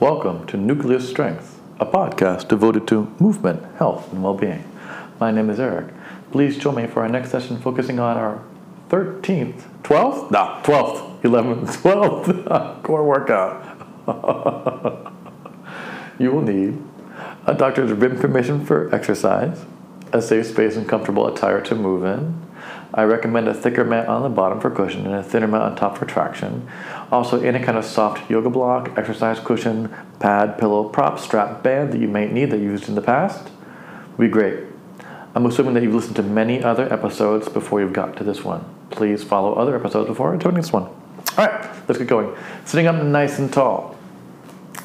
Welcome to Nucleus Strength, a podcast devoted to movement, health, and well being. My name is Eric. Please join me for our next session focusing on our 13th, 12th? Nah, 12th, 11th, 12th core workout. you will need a doctor's written permission for exercise, a safe space and comfortable attire to move in. I recommend a thicker mat on the bottom for cushion and a thinner mat on top for traction. Also, any kind of soft yoga block, exercise cushion, pad, pillow, prop, strap, band that you may need that you used in the past would be great. I'm assuming that you've listened to many other episodes before you've got to this one. Please follow other episodes before joining this one. All right, let's get going. Sitting up nice and tall.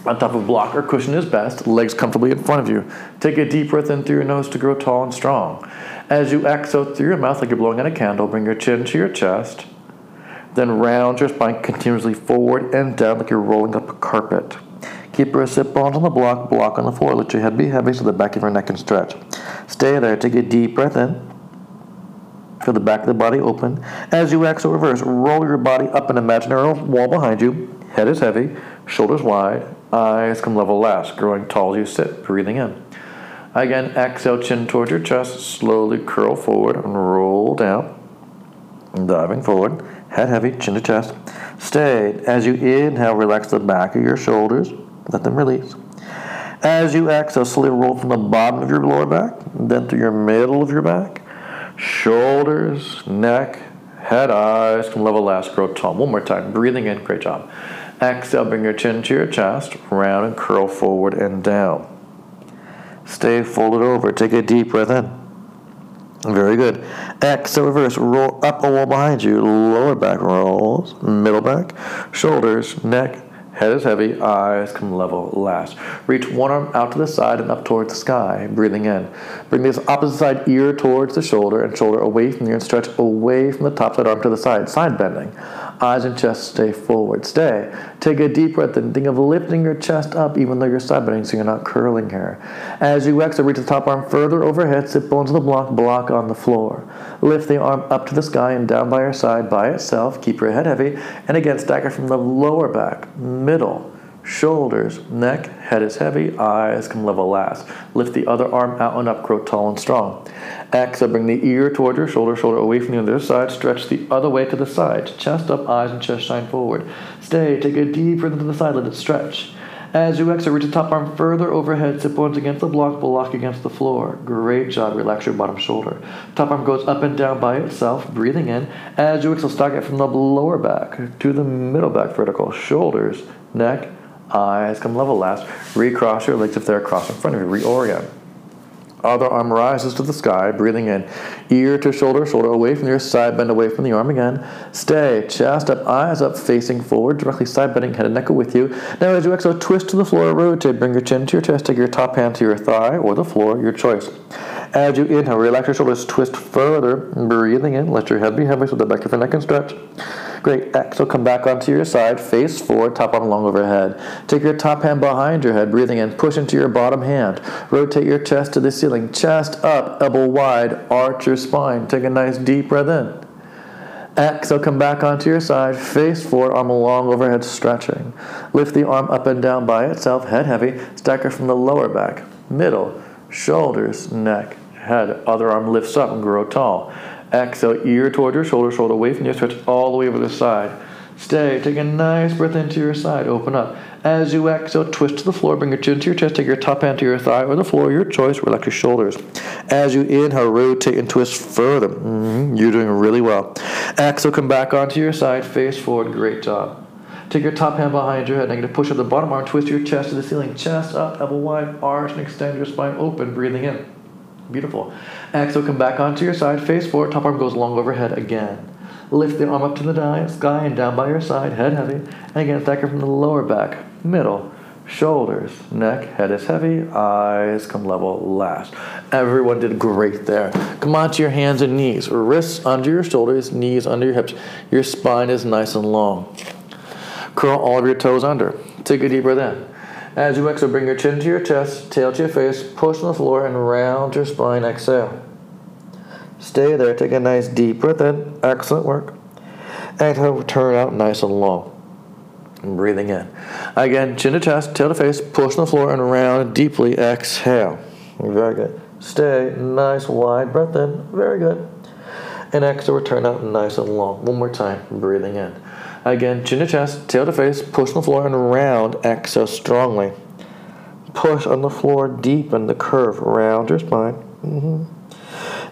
On top of block or cushion is best, legs comfortably in front of you. Take a deep breath in through your nose to grow tall and strong. As you exhale through your mouth like you're blowing out a candle, bring your chin to your chest. Then round your spine continuously forward and down like you're rolling up a carpet. Keep your sit bones on the block, block on the floor. Let your head be heavy so the back of your neck can stretch. Stay there. Take a deep breath in. Feel the back of the body open. As you exhale, reverse. Roll your body up an imaginary wall behind you. Head is heavy, shoulders wide, eyes come level last, growing tall as you sit, breathing in. Again, exhale, chin towards your chest, slowly curl forward and roll down. Diving forward, head heavy, chin to chest. Stay. As you inhale, relax the back of your shoulders, let them release. As you exhale, slowly roll from the bottom of your lower back, then through your middle of your back, shoulders, neck, head, eyes come level last, grow tall. One more time, breathing in, great job. Exhale, bring your chin to your chest, round and curl forward and down. Stay folded over. Take a deep breath in. Very good. Exhale, reverse. Roll up a wall behind you. Lower back rolls. Middle back. Shoulders, neck, Head is heavy, eyes come level last. Reach one arm out to the side and up towards the sky, breathing in. Bring this opposite side ear towards the shoulder and shoulder away from the ear and stretch away from the top side arm to the side, side bending. Eyes and chest stay forward. Stay. Take a deep breath and think of lifting your chest up even though you're side bending so you're not curling here. As you exhale, reach the top arm further overhead, sit bones on the block, block on the floor. Lift the arm up to the sky and down by your side by itself. Keep your head heavy. And again, stagger from the lower back, middle, shoulders, neck, head is heavy, eyes come level last. Lift the other arm out and up, grow tall and strong. Exhale, bring the ear toward your shoulder, shoulder away from the other side, stretch the other way to the side. Chest up, eyes and chest shine forward. Stay, take a deep breath into the side, let it stretch. As you exhale, reach the top arm further overhead, sit bones against the block, block against the floor. Great job, relax your bottom shoulder. Top arm goes up and down by itself, breathing in. As you exhale, stack it from the lower back to the middle back vertical. Shoulders, neck, eyes come level last. Recross your legs if they're across in front of you. Reorient. Other arm rises to the sky, breathing in. Ear to shoulder, shoulder away from your side, bend away from the arm again. Stay. Chest up, eyes up, facing forward, directly side bending, head and neck with you. Now, as you exhale, twist to the floor, rotate. Bring your chin to your chest, take your top hand to your thigh or the floor, your choice. As you inhale, relax your shoulders, twist further, breathing in. Let your head be heavy so the back of your neck can stretch. Great. Exhale, come back onto your side, face forward, top arm long overhead. Take your top hand behind your head, breathing in. Push into your bottom hand. Rotate your chest to the ceiling. Chest up, elbow wide, arch your spine. Take a nice deep breath in. Exhale, come back onto your side, face forward, arm long overhead, stretching. Lift the arm up and down by itself, head heavy. Stacker from the lower back, middle, shoulders, neck, head. Other arm lifts up and grow tall. Exhale, ear toward your shoulder, shoulder away from you, stretch all the way over the side. Stay. Take a nice breath into your side. Open up. As you exhale, twist to the floor. Bring your chin to your chest. Take your top hand to your thigh or the floor, your choice. Relax your shoulders. As you inhale, rotate and twist further. Mm-hmm. You're doing really well. Exhale, come back onto your side. Face forward. Great job. Take your top hand behind your head. Negative push up the bottom arm. Twist your chest to the ceiling. Chest up, elbow wide, arch, and extend your spine open. Breathing in. Beautiful. Exhale, come back onto your side, face forward, top arm goes long overhead again. Lift the arm up to the sky and down by your side, head heavy. And again, stacker from the lower back, middle, shoulders, neck, head is heavy, eyes come level last. Everyone did great there. Come onto your hands and knees, wrists under your shoulders, knees under your hips. Your spine is nice and long. Curl all of your toes under. Take a deep breath in. As you exhale, bring your chin to your chest, tail to your face, push on the floor, and round your spine. Exhale. Stay there. Take a nice deep breath in. Excellent work. Exhale, turn out nice and long. And breathing in. Again, chin to chest, tail to face, push on the floor and around deeply. Exhale. Very good. Stay nice, wide breath in. Very good. And exhale, return out nice and long. One more time, breathing in. Again, chin to chest, tail to face, push on the floor and around. Exhale strongly. Push on the floor, deepen the curve around your spine. Mm-hmm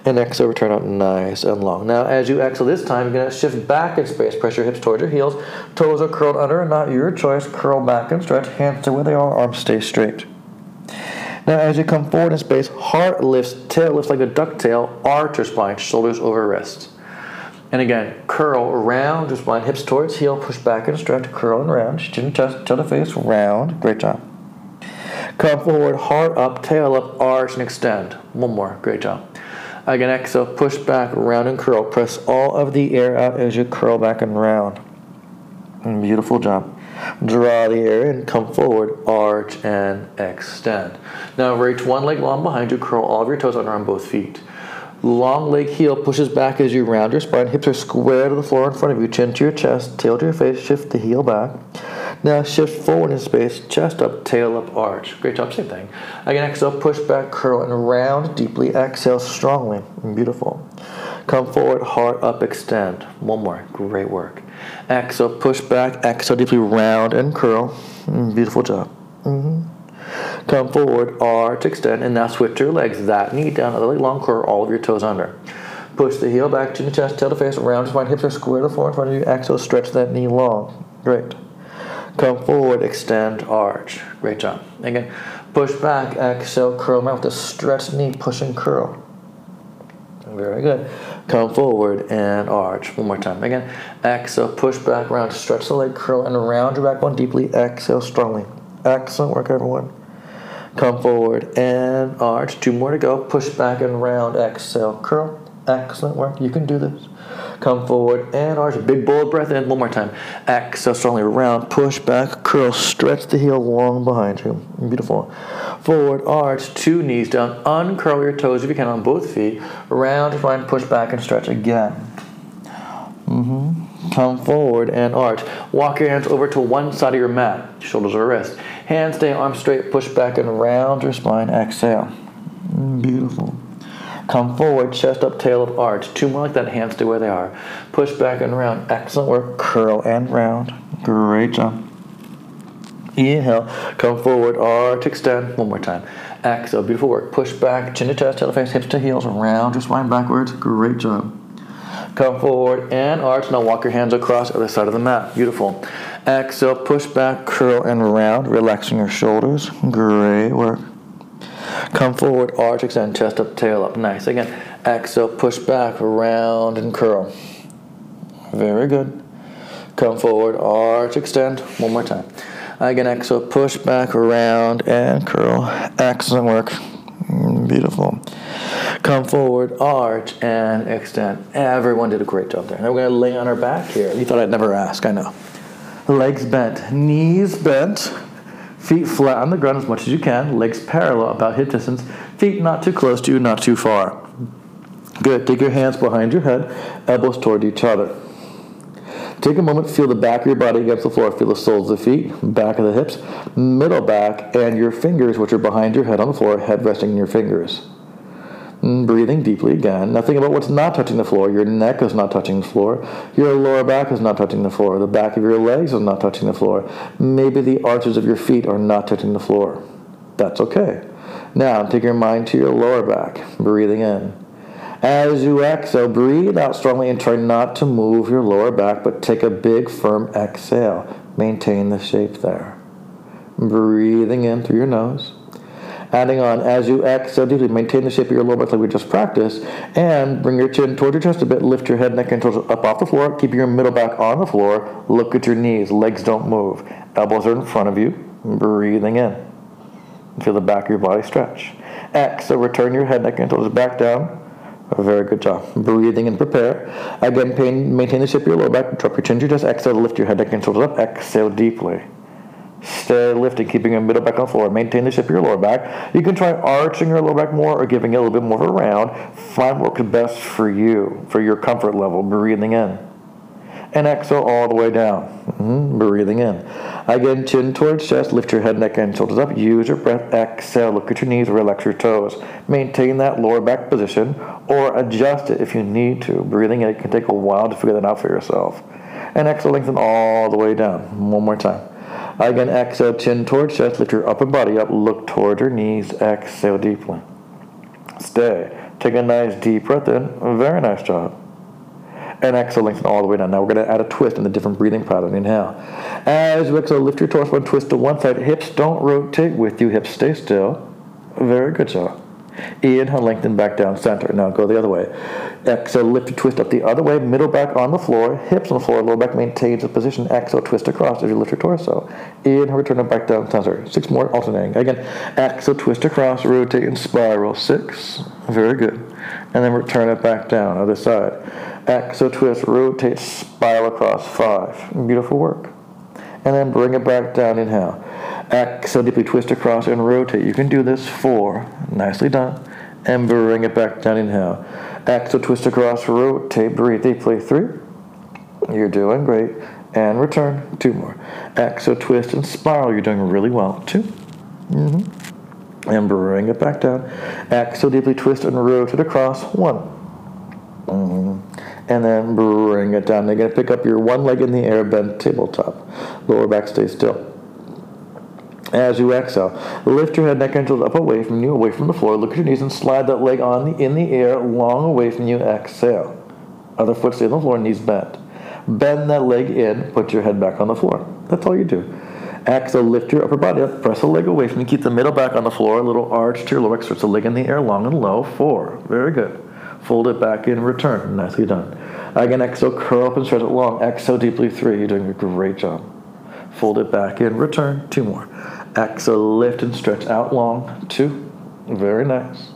and exhale, return out nice and long. Now, as you exhale this time, you're going to shift back in space. Press your hips towards your heels. Toes are curled under, not your choice. Curl back and stretch. Hands to where they are. Arms stay straight. Now, as you come forward in space, heart lifts, tail lifts like a ducktail, arch your spine, shoulders over wrists. And again, curl around your spine, hips towards heel, push back and stretch, curl and round, chin, chest, tail to the face, round. Great job. Come forward, heart up, tail up, arch and extend. One more. Great job. Again, exhale, push back, round and curl. Press all of the air out as you curl back and round. Beautiful job. Draw the air in, come forward, arch and extend. Now reach one leg long behind you, curl all of your toes under on both feet. Long leg heel pushes back as you round your spine. Hips are square to the floor in front of you. Chin to your chest, tail to your face. Shift the heel back. Now shift forward in space, chest up, tail up, arch. Great job, same thing. Again, exhale, push back, curl, and round deeply. Exhale strongly. Beautiful. Come forward, heart up, extend. One more. Great work. Exhale, push back, exhale deeply, round and curl. Beautiful job. Mm-hmm. Come forward, arch, extend, and now switch to your legs. That knee down, other leg long, curl all of your toes under. Push the heel back, chin to chest, tail to face, round to spine, hips are square to the floor in front of you. Exhale, stretch that knee long. Great. Come forward, extend, arch. Great job. Again, push back, exhale, curl mouth to stretch knee, push and curl. Very good. Come forward and arch. One more time. Again, exhale, push back, round, stretch the leg, curl, and round your backbone deeply. Exhale strongly. Excellent work, everyone. Come forward and arch. Two more to go. Push back and round. Exhale, curl. Excellent work. You can do this. Come forward and arch. Big bold breath in. One more time. Exhale strongly. Round. Push back. Curl. Stretch the heel long behind you. Beautiful. Forward. Arch. Two knees down. Uncurl your toes if you can on both feet. Round. Spine. Push back and stretch again. Mm-hmm. Come forward and arch. Walk your hands over to one side of your mat. Shoulders or wrist. Hands stay arms straight. Push back and round your spine. Exhale. Beautiful. Come forward, chest up, tail up, arch. Two more like that, hands stay where they are. Push back and round. Excellent work. Curl and round. Great job. Inhale, come forward, arch, extend. One more time. Exhale, beautiful work. Push back, chin to chest, tail to face, hips to heels, round your spine backwards. Great job. Come forward and arch. Now walk your hands across the other side of the mat. Beautiful. Exhale, push back, curl and round, relaxing your shoulders. Great work. Come forward, arch, extend, chest up, tail up. Nice. Again, exhale, push back, round, and curl. Very good. Come forward, arch, extend. One more time. Again, exhale, push back, round, and curl. Excellent work. Beautiful. Come forward, arch, and extend. Everyone did a great job there. Now we're going to lay on our back here. You thought I'd never ask, I know. Legs bent, knees bent. Feet flat on the ground as much as you can, legs parallel about hip distance, feet not too close to you, not too far. Good. Take your hands behind your head, elbows toward each other. Take a moment, feel the back of your body against the floor. Feel the soles of the feet, back of the hips, middle back, and your fingers, which are behind your head on the floor, head resting in your fingers. Breathing deeply again. Nothing about what's not touching the floor. Your neck is not touching the floor. Your lower back is not touching the floor. The back of your legs is not touching the floor. Maybe the arches of your feet are not touching the floor. That's okay. Now take your mind to your lower back. Breathing in. As you exhale, breathe out strongly and try not to move your lower back, but take a big, firm exhale. Maintain the shape there. Breathing in through your nose. Adding on, as you exhale deeply, maintain the shape of your lower back like we just practiced, and bring your chin towards your chest a bit. Lift your head, neck, and shoulders up off the floor. Keep your middle back on the floor. Look at your knees. Legs don't move. Elbows are in front of you. Breathing in. Feel the back of your body stretch. Exhale, return your head, neck, and shoulders back down. A very good job. Breathing and prepare. Again, pain, maintain the shape of your lower back. Drop your chin to your chest. Exhale, lift your head, neck, and shoulders up. Exhale deeply. Stay lifting, keeping your middle back on the floor. Maintain the shape of your lower back. You can try arching your lower back more or giving it a little bit more of a round. Find what works best for you, for your comfort level. Breathing in. and exhale all the way down. Mm-hmm. Breathing in. Again, chin towards chest. Lift your head, neck, and shoulders up. Use your breath. Exhale. Look at your knees. Relax your toes. Maintain that lower back position or adjust it if you need to. Breathing in. It can take a while to figure that out for yourself. And exhale, lengthen all the way down. One more time. Again, exhale, chin towards chest. Lift your upper body up. Look towards your knees. Exhale deeply. Stay. Take a nice deep breath in. Very nice job and exhale, lengthen all the way down. Now we're going to add a twist in the different breathing pattern. Inhale. As you exhale, lift your torso and twist to one side. Hips don't rotate with you. Hips stay still. Very good job. Inhale, lengthen back down center. Now go the other way. Exhale, lift your twist up the other way. Middle back on the floor. Hips on the floor. Lower back maintains the position. Exhale, twist across as you lift your torso. Inhale, return it back down center. Six more alternating. Again, exhale, twist across, rotate and spiral. Six. Very good. And then return it back down. Other side. Exhale, twist, rotate, spiral across. Five. Beautiful work. And then bring it back down. Inhale. Exhale, deeply twist across and rotate. You can do this. Four. Nicely done. And bring it back down. Inhale. Exhale, twist across, rotate, breathe deeply. Three. You're doing great. And return. Two more. Exhale, twist and spiral. You're doing really well. 2 mm-hmm. And bring it back down. Exhale, deeply twist and rotate across. One. Mm-hmm and then bring it down. You're going to pick up your one leg in the air, bend tabletop. Lower back stay still. As you exhale, lift your head, neck, and shoulders up away from you, away from the floor. Look at your knees and slide that leg on the, in the air, long away from you. Exhale. Other foot stay on the floor, knees bent. Bend that leg in, put your head back on the floor. That's all you do. Exhale, lift your upper body up, press the leg away from you, keep the middle back on the floor, a little arch to your lower back, stretch the leg in the air, long and low. Four. Very good. Fold it back in, return. Nicely done. Again, exhale, curl up and stretch it long. Exhale deeply, three. You're doing a great job. Fold it back in, return. Two more. Exhale, lift and stretch out long. Two. Very nice.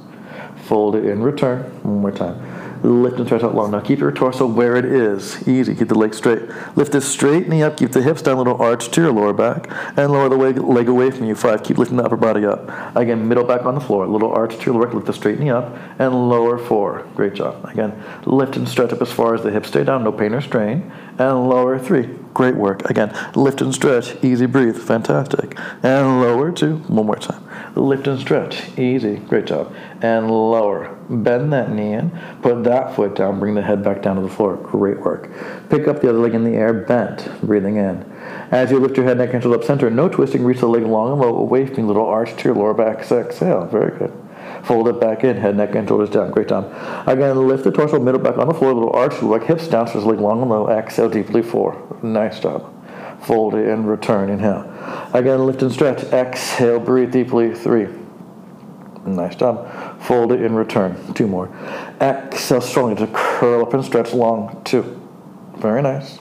Fold it in, return. One more time. Lift and stretch out long. Now keep your torso where it is. Easy. Keep the leg straight. Lift this straight knee up. Keep the hips down, little arch to your lower back. And lower the leg, leg away from you. Five. Keep lifting the upper body up. Again, middle back on the floor. Little arch to your lower back. Lift the straight knee up. And lower four. Great job. Again, lift and stretch up as far as the hips stay down. No pain or strain. And lower three. Great work. Again, lift and stretch. Easy breathe. Fantastic. And lower two. One more time. Lift and stretch. Easy. Great job. And lower. Bend that knee in. Put that foot down. Bring the head back down to the floor. Great work. Pick up the other leg in the air. Bent. Breathing in. As you lift your head, neck, and shoulders up center, no twisting. Reach the leg long and low away from your little arch to your lower back. Exhale. Very good. Fold it back in, head, neck, and shoulders down. Great job. Again, lift the torso, middle back on the floor, little arch, like hips down, so leg long and low. Exhale deeply, four. Nice job. Fold it and return. Inhale. Again, lift and stretch. Exhale, breathe deeply, three. Nice job. Fold it and return. Two more. Exhale strongly to curl up and stretch long. Two. Very nice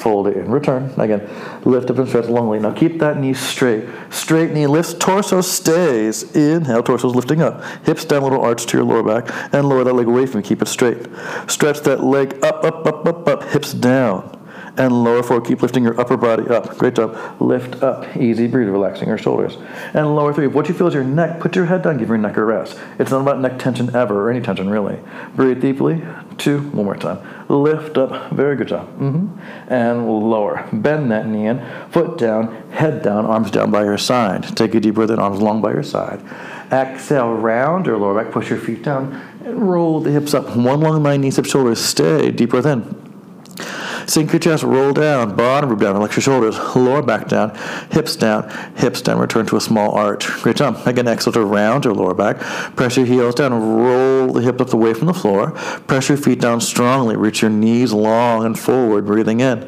fold it in return. Again, lift up and stretch longly. Now keep that knee straight. Straight knee lifts, torso stays. Inhale, torso's lifting up. Hips down, little arch to your lower back, and lower that leg away from you. Keep it straight. Stretch that leg up, up, up, up, up. Hips down and lower forward. Keep lifting your upper body up. Great job. Lift up. Easy breathe, relaxing your shoulders. And lower three. What you feel is your neck. Put your head down. Give your neck a rest. It's not about neck tension ever, or any tension really. Breathe deeply. Two. One more time. Lift up. Very good job. Mm-hmm. And lower. Bend that knee in. Foot down. Head down. Arms down by your side. Take a deep breath in. Arms long by your side. Exhale. Round your lower back. Push your feet down. And roll the hips up. One long line, knees, up, shoulders. Stay. Deep breath in. Sink your chest, roll down, bottom rib down, relax your shoulders, lower back down, hips down, hips down, return to a small arch. Great job. Again, exhale to round your lower back. Press your heels down, roll the hips up away from the floor. Press your feet down strongly, reach your knees long and forward, breathing in.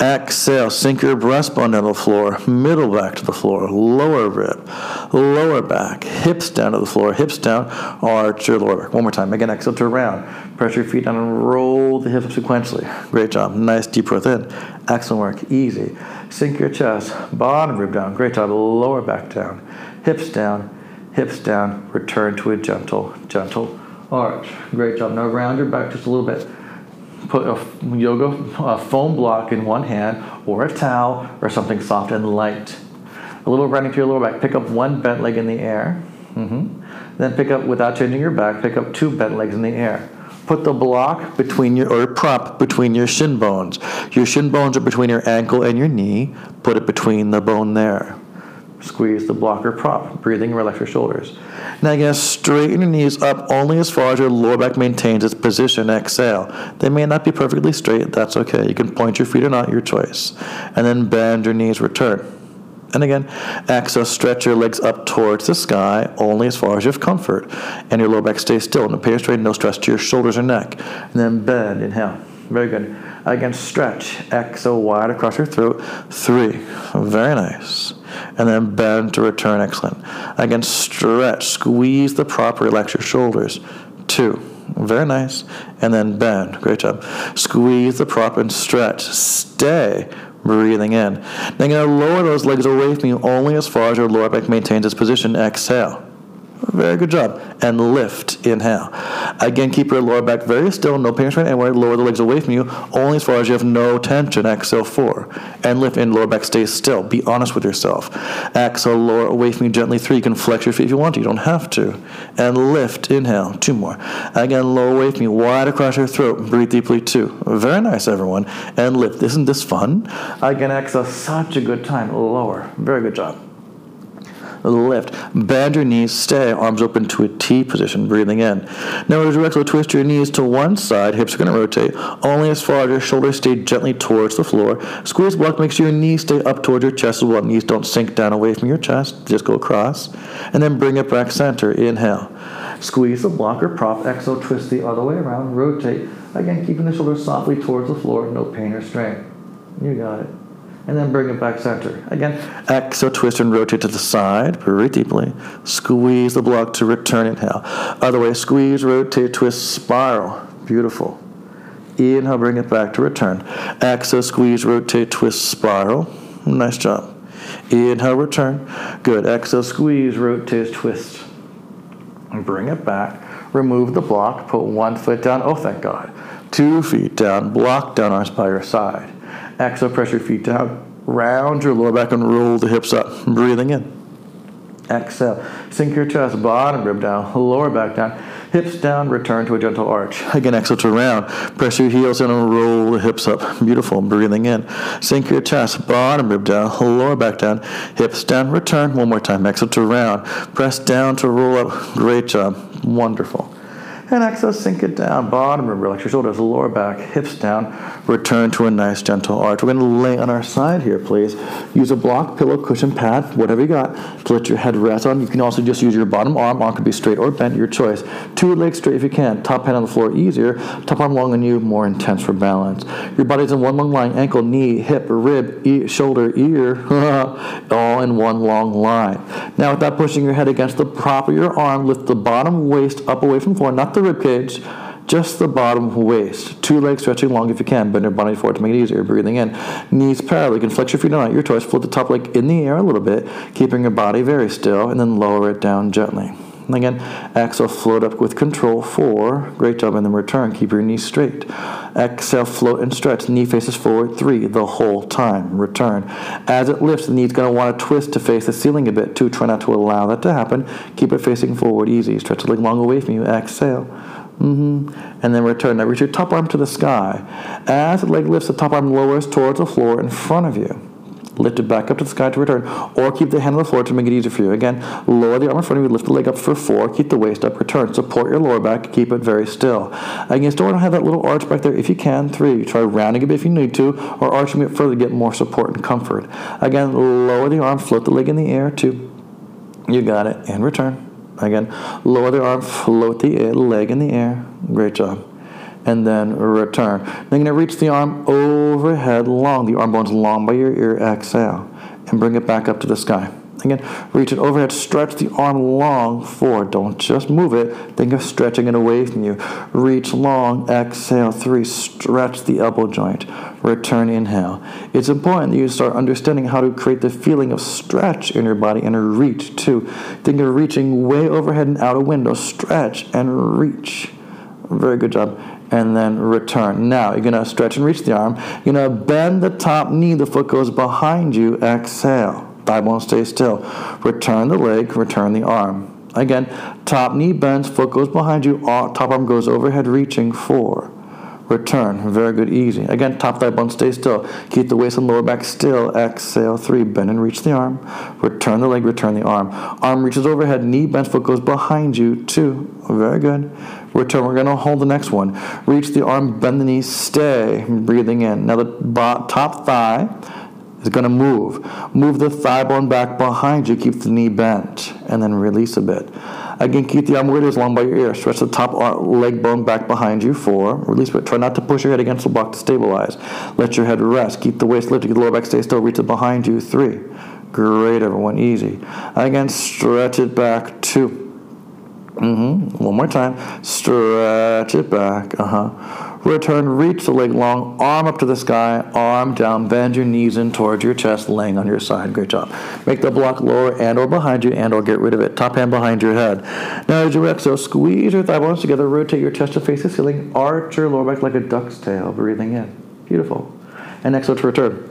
Exhale, sink your breastbone down to the floor, middle back to the floor, lower rib, lower back, hips down to the floor, hips down, arch your lower back. One more time. Again, exhale to round. Press your feet down and roll the hips sequentially. Great job nice deep breath in. Excellent work. Easy. Sink your chest. Bottom rib down. Great job. Lower back down. Hips down. Hips down. Return to a gentle, gentle arch. Great job. Now round your back just a little bit. Put a yoga a foam block in one hand or a towel or something soft and light. A little running to your lower back. Pick up one bent leg in the air. Mm-hmm. Then pick up, without changing your back, pick up two bent legs in the air. Put the block between your, or prop between your shin bones. Your shin bones are between your ankle and your knee. Put it between the bone there. Squeeze the block or prop. Breathing, relax your shoulders. Now you're to straighten your knees up only as far as your lower back maintains its position. Exhale. They may not be perfectly straight. That's okay. You can point your feet or not, your choice. And then bend your knees, return. And again, exhale, stretch your legs up towards the sky only as far as you have comfort. And your lower back stays still. Pain or strain, no stress to your shoulders or neck. And then bend, inhale. Very good. Again, stretch. Exhale, wide across your throat. Three. Very nice. And then bend to return. Excellent. Again, stretch. Squeeze the prop. Relax your shoulders. Two. Very nice. And then bend. Great job. Squeeze the prop and stretch. Stay. Breathing in. Then you're going to lower those legs away from you only as far as your lower back maintains its position. Exhale. Very good job. And lift. Inhale. Again, keep your lower back very still. No pain restraint anywhere. Lower the legs away from you only as far as you have no tension. Exhale. Four. And lift. And lower back stays still. Be honest with yourself. Exhale. Lower away from you gently. Three. You can flex your feet if you want to. You don't have to. And lift. Inhale. Two more. Again, lower away from you. Wide across your throat. Breathe deeply. Two. Very nice, everyone. And lift. Isn't this fun? Again, exhale. Such a good time. Lower. Very good job lift. Bend your knees, stay, arms open to a T position, breathing in. Now, as you exhale, twist your knees to one side, hips are going to rotate, only as far as your shoulders stay gently towards the floor. Squeeze block, make sure your knees stay up towards your chest as well. Knees don't sink down away from your chest, just go across. And then bring it back center, inhale. Squeeze the block or prop, exhale, twist the other way around, rotate. Again, keeping the shoulders softly towards the floor, no pain or strain. You got it and then bring it back center. Again, exhale, twist and rotate to the side, breathe deeply. Squeeze the block to return, inhale. Other way, squeeze, rotate, twist, spiral. Beautiful. Inhale, bring it back to return. Exhale, squeeze, rotate, twist, spiral. Nice job. Inhale, return. Good. Exhale, squeeze, rotate, twist. And bring it back. Remove the block. Put one foot down. Oh, thank God. Two feet down. Block down, arms by your side. Exhale, press your feet down. Round your lower back and roll the hips up. Breathing in. Exhale. Sink your chest, bottom rib down, lower back down, hips down, return to a gentle arch. Again, exhale to round. Press your heels in and roll the hips up. Beautiful. Breathing in. Sink your chest, bottom rib down, lower back down, hips down, return. One more time. Exhale to round. Press down to roll up. Great job. Wonderful. And exhale, sink it down. Bottom relax your shoulders, lower back, hips down. Return to a nice gentle arch. We're going to lay on our side here, please. Use a block, pillow, cushion, pad, whatever you got to let your head rest on. You can also just use your bottom arm. Arm could be straight or bent, your choice. Two legs straight if you can. Top hand on the floor, easier. Top arm long on you, more intense for balance. Your body's in one long line ankle, knee, hip, rib, ear, shoulder, ear, all in one long line. Now, without pushing your head against the prop of your arm, lift the bottom waist up away from the floor, not the rib cage, just the bottom waist. Two legs stretching long if you can. Bend your body forward to make it easier. Breathing in. Knees parallel. You can flex your feet out. Your choice. Float the top leg in the air a little bit, keeping your body very still, and then lower it down gently. And again, exhale, float up with control. Four. Great job. And then return. Keep your knees straight. Exhale, float and stretch. Knee faces forward. Three. The whole time. Return. As it lifts, the knee's going to want to twist to face the ceiling a bit. Two. Try not to allow that to happen. Keep it facing forward. Easy. Stretch the leg long away from you. Exhale. Mm-hmm. And then return. Now reach your top arm to the sky. As the leg lifts, the top arm lowers towards the floor in front of you. Lift it back up to the sky to return, or keep the hand on the floor to make it easier for you. Again, lower the arm in front of you, lift the leg up for four, keep the waist up, return. Support your lower back, keep it very still. Again, still want to have that little arch back there if you can. Three, try rounding a bit if you need to, or arching it further to get more support and comfort. Again, lower the arm, float the leg in the air, two. You got it, and return. Again, lower the arm, float the eh, leg in the air. Great job. And then return. Then you're to reach the arm overhead long. The arm bone's long by your ear. Exhale. And bring it back up to the sky. Again, reach it overhead, stretch the arm long forward. Don't just move it. Think of stretching it away from you. Reach long, exhale, three, stretch the elbow joint. Return, inhale. It's important that you start understanding how to create the feeling of stretch in your body and a reach too. Think of reaching way overhead and out a window. Stretch and reach. Very good job and then return. Now, you're going to stretch and reach the arm. You're going to bend the top knee. The foot goes behind you. Exhale. Thigh bone stay still. Return the leg, return the arm. Again, top knee bends, foot goes behind you, top arm goes overhead, reaching, four. Return, very good, easy. Again, top thigh bone, stay still. Keep the waist and lower back still. Exhale, three, bend and reach the arm. Return the leg, return the arm. Arm reaches overhead, knee bends, foot goes behind you, two. Very good. Return, we're gonna hold the next one. Reach the arm, bend the knee, stay, breathing in. Now the top thigh is going to move. Move the thigh bone back behind you. Keep the knee bent and then release a bit. Again, keep the arm where it is long by your ear. Stretch the top leg bone back behind you. Four. Release a bit. Try not to push your head against the block to stabilize. Let your head rest. Keep the waist lifted. Keep the lower back stay still. Reach it behind you. Three. Great, everyone. Easy. Again, stretch it back. Two. Mm-hmm. One more time. Stretch it back. Uh huh. Return, reach the leg long, arm up to the sky, arm down, bend your knees in towards your chest, laying on your side. Great job. Make the block lower and or behind you and or get rid of it. Top hand behind your head. Now as you exhale, squeeze your thigh bones together, rotate your chest to face the ceiling, arch your lower back like a duck's tail, breathing in. Beautiful. And exhale to return.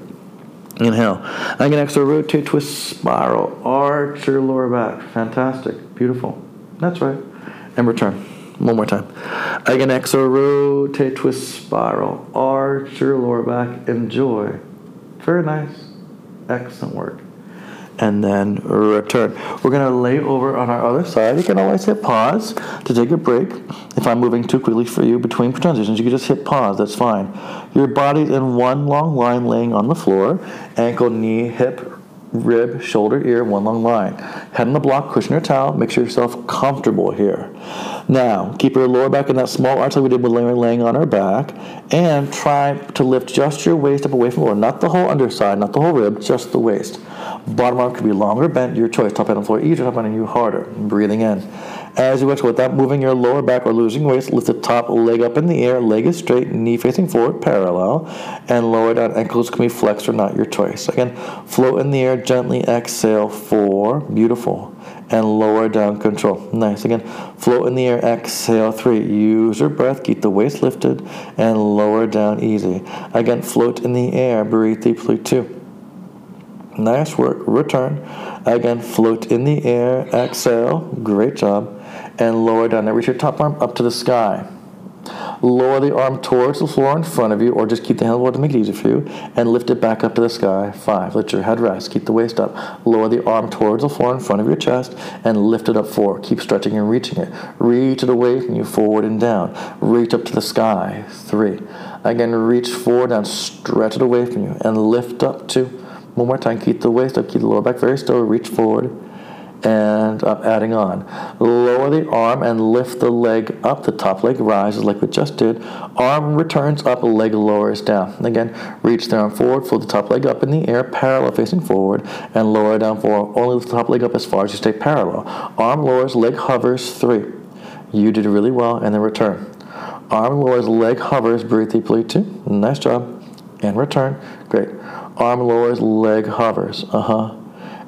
Inhale. Again, exhale, rotate, twist, spiral, arch your lower back. Fantastic. Beautiful. That's right. And return. One more time. Again, exhale, rotate, twist, spiral, arch your lower back, enjoy. Very nice. Excellent work. And then return. We're to lay over on our other side. You can always hit pause to take a break. If I'm moving too quickly for you between transitions, you can just hit pause. That's fine. Your body's in one long line laying on the floor. Ankle, knee, hip, rib, shoulder, ear, one long line. Head on the block, cushion or towel. Make sure yourself comfortable here. Now, keep your lower back in that small arch like we did with laying on our back, and try to lift just your waist up away from the floor. Not the whole underside, not the whole rib, just the waist. Bottom arm could be longer bent, your choice. Top hand on the floor, easier, top hand on you harder. Breathing in. As you exhale, without moving your lower back or losing weight, lift the top leg up in the air, leg is straight, knee facing forward, parallel, and lower down. Ankles can be flexed or not, your choice. Again, float in the air, gently exhale, four, beautiful, and lower down, control. Nice. Again, float in the air, exhale, three. Use your breath, keep the waist lifted, and lower down, easy. Again, float in the air, breathe deeply, two. Nice work. Return. Again, float in the air. Exhale. Great job and lower down. Now reach your top arm up to the sky. Lower the arm towards the floor in front of you, or just keep the hand lower to make it easy for you, and lift it back up to the sky. Five. Let your head rest. Keep the waist up. Lower the arm towards the floor in front of your chest, and lift it up. Four. Keep stretching and reaching it. Reach it away from you, forward and down. Reach up to the sky. Three. Again, reach forward down. Stretch it away from you, and lift up. Two. One more time. Keep the waist up. Keep the lower back very still. Reach forward and up, adding on. Lower the arm and lift the leg up. The top leg rises like we just did. Arm returns up, leg lowers down. Again, reach the arm forward, float the top leg up in the air, parallel facing forward, and lower down forward. Only the top leg up as far as you stay parallel. Arm lowers, leg hovers, three. You did really well, and then return. Arm lowers, leg hovers, breathe deeply, two. Nice job. And return. Great. Arm lowers, leg hovers. Uh huh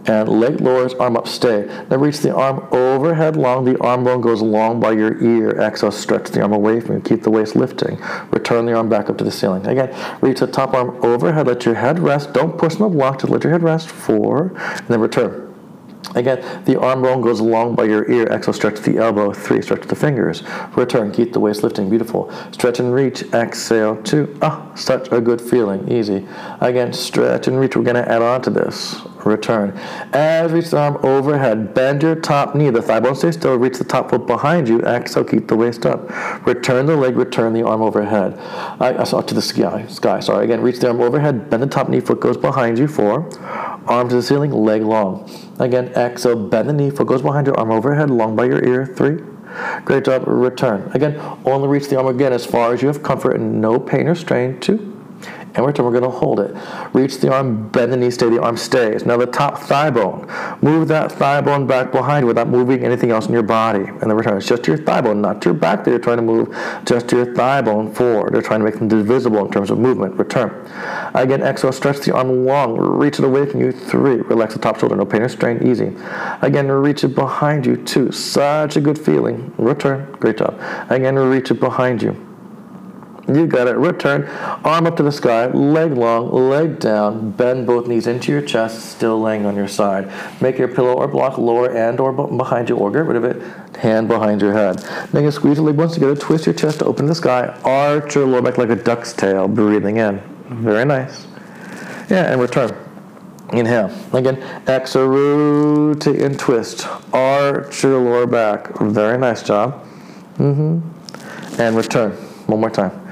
and leg lowers, arm up, stay. Now reach the arm overhead long. The arm bone goes long by your ear. Exhale, stretch the arm away from you. Keep the waist lifting. Return the arm back up to the ceiling. Again, reach the top arm overhead. Let your head rest. Don't push on the block. Just let your head rest. Four, and then return. Again, the arm bone goes along by your ear. Exhale, stretch the elbow. Three, stretch the fingers. Return, keep the waist lifting. Beautiful. Stretch and reach. Exhale, two. Ah, such a good feeling. Easy. Again, stretch and reach. We're going to add on to this. Return. The arm overhead, bend your top knee. The thigh bone stays still. Reach the top foot behind you. Exhale, keep the waist up. Return the leg. Return the arm overhead. I, I saw to the sky. Sky. Sorry. Again, reach the arm overhead. Bend the top knee. Foot goes behind you. Four. Arm to the ceiling. Leg long. Again, exhale, bend the knee, foot goes behind your arm overhead, long by your ear. Three. Great job. Return. Again, only reach the arm again as far as you have comfort and no pain or strain. Two and. We're going to hold it. Reach the arm, bend the knee, stay. The arm stays. Now the top thigh bone. Move that thigh bone back behind without moving anything else in your body. And then return. It's just your thigh bone, not your back that you're trying to move. Just your thigh bone forward. They're trying to make them divisible in terms of movement. Return. Again, exhale. Stretch the arm long. Reach it away from you. Three. Relax the top shoulder. No pain or strain. Easy. Again, reach it behind you. Two. Such a good feeling. Return. Great job. Again, reach it behind you. You got it. Return. Arm up to the sky, leg long, leg down. Bend both knees into your chest, still laying on your side. Make your pillow or block lower and or behind you or get rid of it. Hand behind your head. Then you squeeze your leg together, twist your chest to open the sky, arch your lower back like a duck's tail, breathing in. Very nice. Yeah, and return. Inhale. Again, exhale, rotate and twist. Arch your lower back. Very nice job. Mm-hmm. And return. One more time.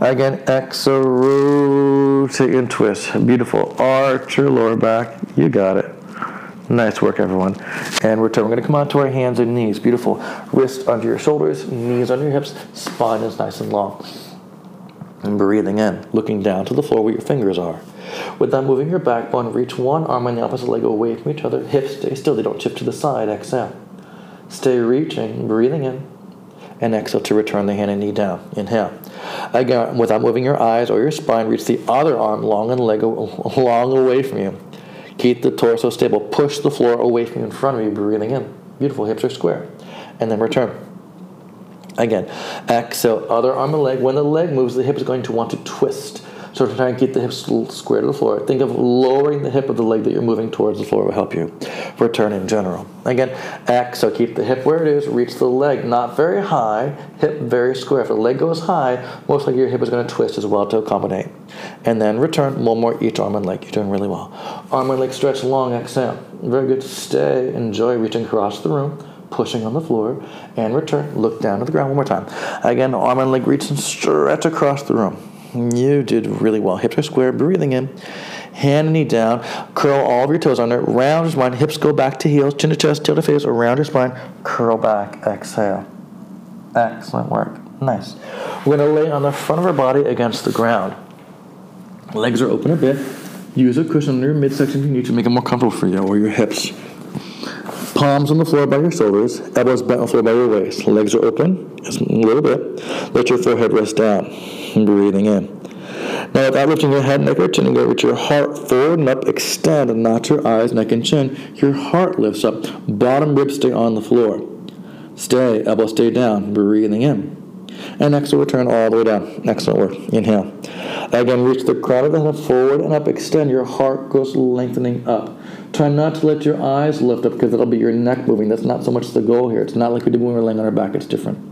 Again, exhale, rotate and twist. Beautiful. Arch your lower back. You got it. Nice work, everyone. And return. We're going to come onto our hands and knees. Beautiful. Wrist under your shoulders, knees under your hips. Spine is nice and long. And breathing in, looking down to the floor where your fingers are. Without moving your backbone, reach one arm and the opposite leg away from each other. Hips stay still, they don't shift to the side. Exhale. Stay reaching, breathing in. And exhale to return the hand and knee down. Inhale. Again, without moving your eyes or your spine, reach the other arm long and leg long away from you. Keep the torso stable. Push the floor away from you in front of you, breathing in. Beautiful, hips are square. And then return. Again, exhale, other arm and leg. When the leg moves, the hip is going to want to twist. So to try and keep the hips square to the floor, think of lowering the hip of the leg that you're moving towards the floor will help you return in general. Again, exhale, keep the hip where it is, reach the leg not very high, hip very square. If the leg goes high, most likely your hip is going to twist as well to accommodate. And then return, one more each arm and leg. You're doing really well. Arm and leg stretch long, exhale. Very good. Stay, enjoy reaching across the room pushing on the floor, and return. Look down to the ground one more time. Again, arm and leg reach and stretch across the room. You did really well. Hips are square, breathing in. Hand and knee down. Curl all of your toes under. Round your spine. Hips go back to heels. Chin to chest, tail to face, around your spine. Curl back. Exhale. Excellent work. Nice. We're going to lay on the front of our body against the ground. Legs are open a bit. Use a cushion under your midsection if you need to make it more comfortable for you, or your hips. Palms on the floor by your shoulders, elbows bent on the floor by your waist. Legs are open just a little bit. Let your forehead rest down. Breathing in. Now, without lifting your head, neck, or chin, go reach your heart forward and up, extend, and not your eyes, neck, and chin. Your heart lifts up. Bottom ribs stay on the floor. Stay, elbows stay down. Breathing in. And exhale, return all the way down. Excellent work. Inhale. Again, reach the crown of the head forward and up. Extend. Your heart goes lengthening up. Try not to let your eyes lift up because that'll be your neck moving. That's not so much the goal here. It's not like we do when we're laying on our back. It's different.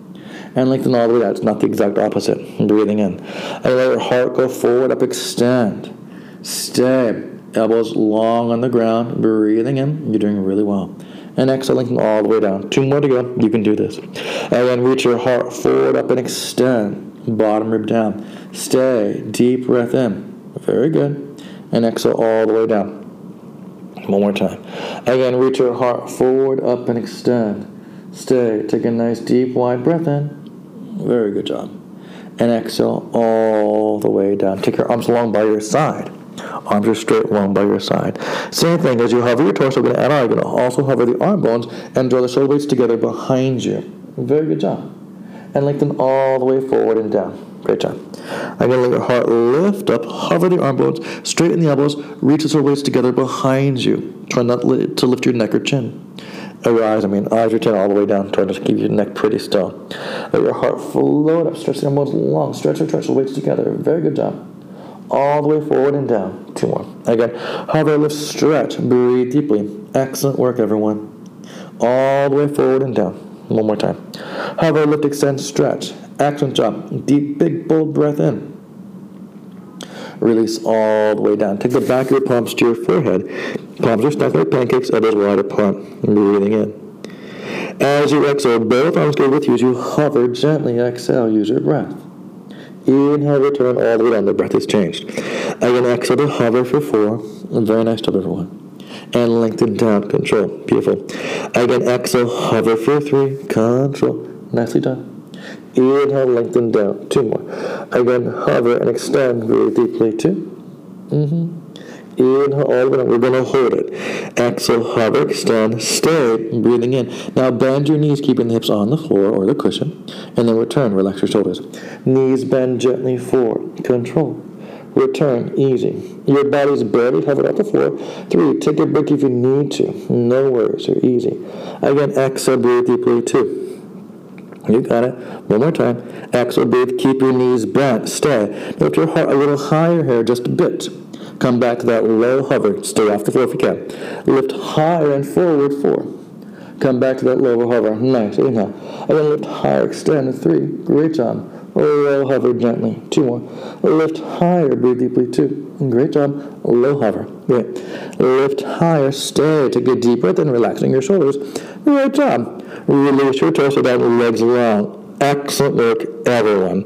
And lengthen all the way out. It's not the exact opposite. Breathing in. And let your heart go forward, up, extend. Stay. Elbows long on the ground. Breathing in. You're doing really well. And exhale, lengthen all the way down. Two more to go. You can do this. And then reach your heart forward, up, and extend. Bottom rib down. Stay. Deep breath in. Very good. And exhale all the way down. One more time. Again, reach your heart forward, up, and extend. Stay. Take a nice deep, wide breath in. Very good job. And exhale all the way down. Take your arms along by your side. Arms are straight along by your side. Same thing as you hover your torso, add on. You're going to also hover the arm bones and draw the shoulder blades together behind you. Very good job. And lengthen all the way forward and down. Great job. I'm going to let your heart lift up, hover the arm bones, straighten the elbows, reach the shoulder blades together behind you. Try not to lift your neck or chin. Your eyes, I mean, eyes or chin all the way down. Try to keep your neck pretty still. Let your heart float up, stretch arm bones long, stretch or stretch weights together. Very good job. All the way forward and down. Two more. Again, hover, lift, stretch, breathe deeply. Excellent work, everyone. All the way forward and down. One more time. Hover, lift, extend, stretch. Excellent job. Deep, big, bold breath in. Release all the way down. Take the back of your palms to your forehead. Palms are stacked like pancakes, elbows wide apart. Breathing in. As you exhale, both arms go with you as you hover gently. Exhale, use your breath. Inhale, return all the way down. The breath is changed. Again, exhale to hover for four. Very nice job, everyone. And lengthen down. Control. Beautiful. Again, exhale, hover for three. Control. Nicely done. Inhale, lengthen down. Two more. Again, hover and extend very deeply. Two. Mm-hmm. Inhale all the way down. We're going to hold it. Exhale, hover, extend, stay, breathing in. Now bend your knees, keeping the hips on the floor or the cushion. And then return. Relax your shoulders. Knees bend gently forward. Control. Return. Easy. Your body's barely covered off the floor. Three. Take a break if you need to. No worries. You're easy. Again, exhale, breathe deeply. Two. You got it. One more time. Exhale, breathe. Keep your knees bent. Stay. Lift your heart a little higher here, just a bit. Come back to that low hover. Stay off the floor if you can. Lift higher and forward. Four. Come back to that lower hover. Nice. Inhale. Again, lift higher. Extend. Three. Great job. Low hover gently. Two more. Lift higher. Breathe deeply. Two. Great job. Low hover. Great. Lift higher. Stay. Take a deep breath and relaxing your shoulders. Great job. Release your torso down, legs long. Excellent work, everyone.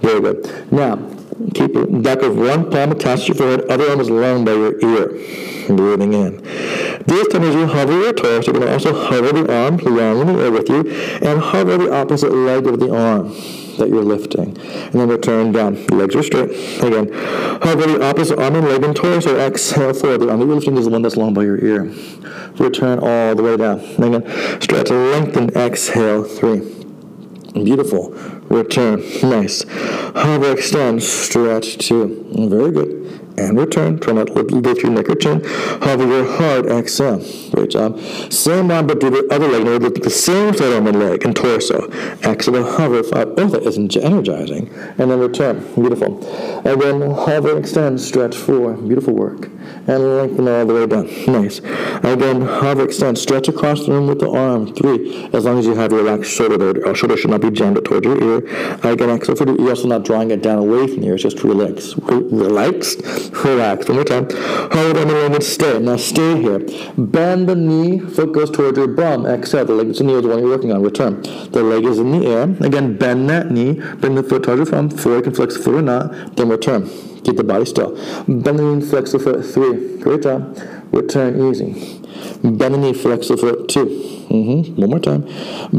Very good. Now, keep your back of one palm attached to your forehead, other arm is long by your ear. Breathing in. This time as you hover your torso, you're going to also hover the arm long in the air with you and hover the opposite leg of the arm that you're lifting. And then return down. Legs are straight. Again, hover the opposite arm and leg and torso. Exhale forward. The arm that you're lifting is the one that's long by your ear. Return all the way down. And Again, stretch, lengthen. Exhale. Three. Beautiful. Return. Nice. Hover, extend, stretch. Two. Very good and return. To lift your neck or chin. Hover your heart. Exhale. Great job. Same arm, but do the other leg. Lift the same side on the leg and torso. Exhale. Hover. Five. Oh, that is energizing. And then return. Beautiful. Again, hover, extend, stretch. Four. Beautiful work. And lengthen all the way down. Nice. Again, hover, extend, stretch across the room with the arm. Three. As long as you have your relaxed shoulder there. Our shoulder should not be jammed towards your ear. Again, exhale for the ear. Also not drawing it down away from the ear. It's just relax. Relax Relax. One more time. Hold on the a moment. Stay. Now stay here. Bend the knee. Foot goes towards your bum. Exhale. The leg that's in the air the one you're working on. Return. The leg is in the air. Again, bend that knee. Bring the foot towards your thumb. Four. You can flex the foot or not. Then return. Keep the body still. Bend the knee. Flex the foot. Three. Great job. Return easy. Bend the knee. Flex the foot. Two. Mm-hmm. One more time.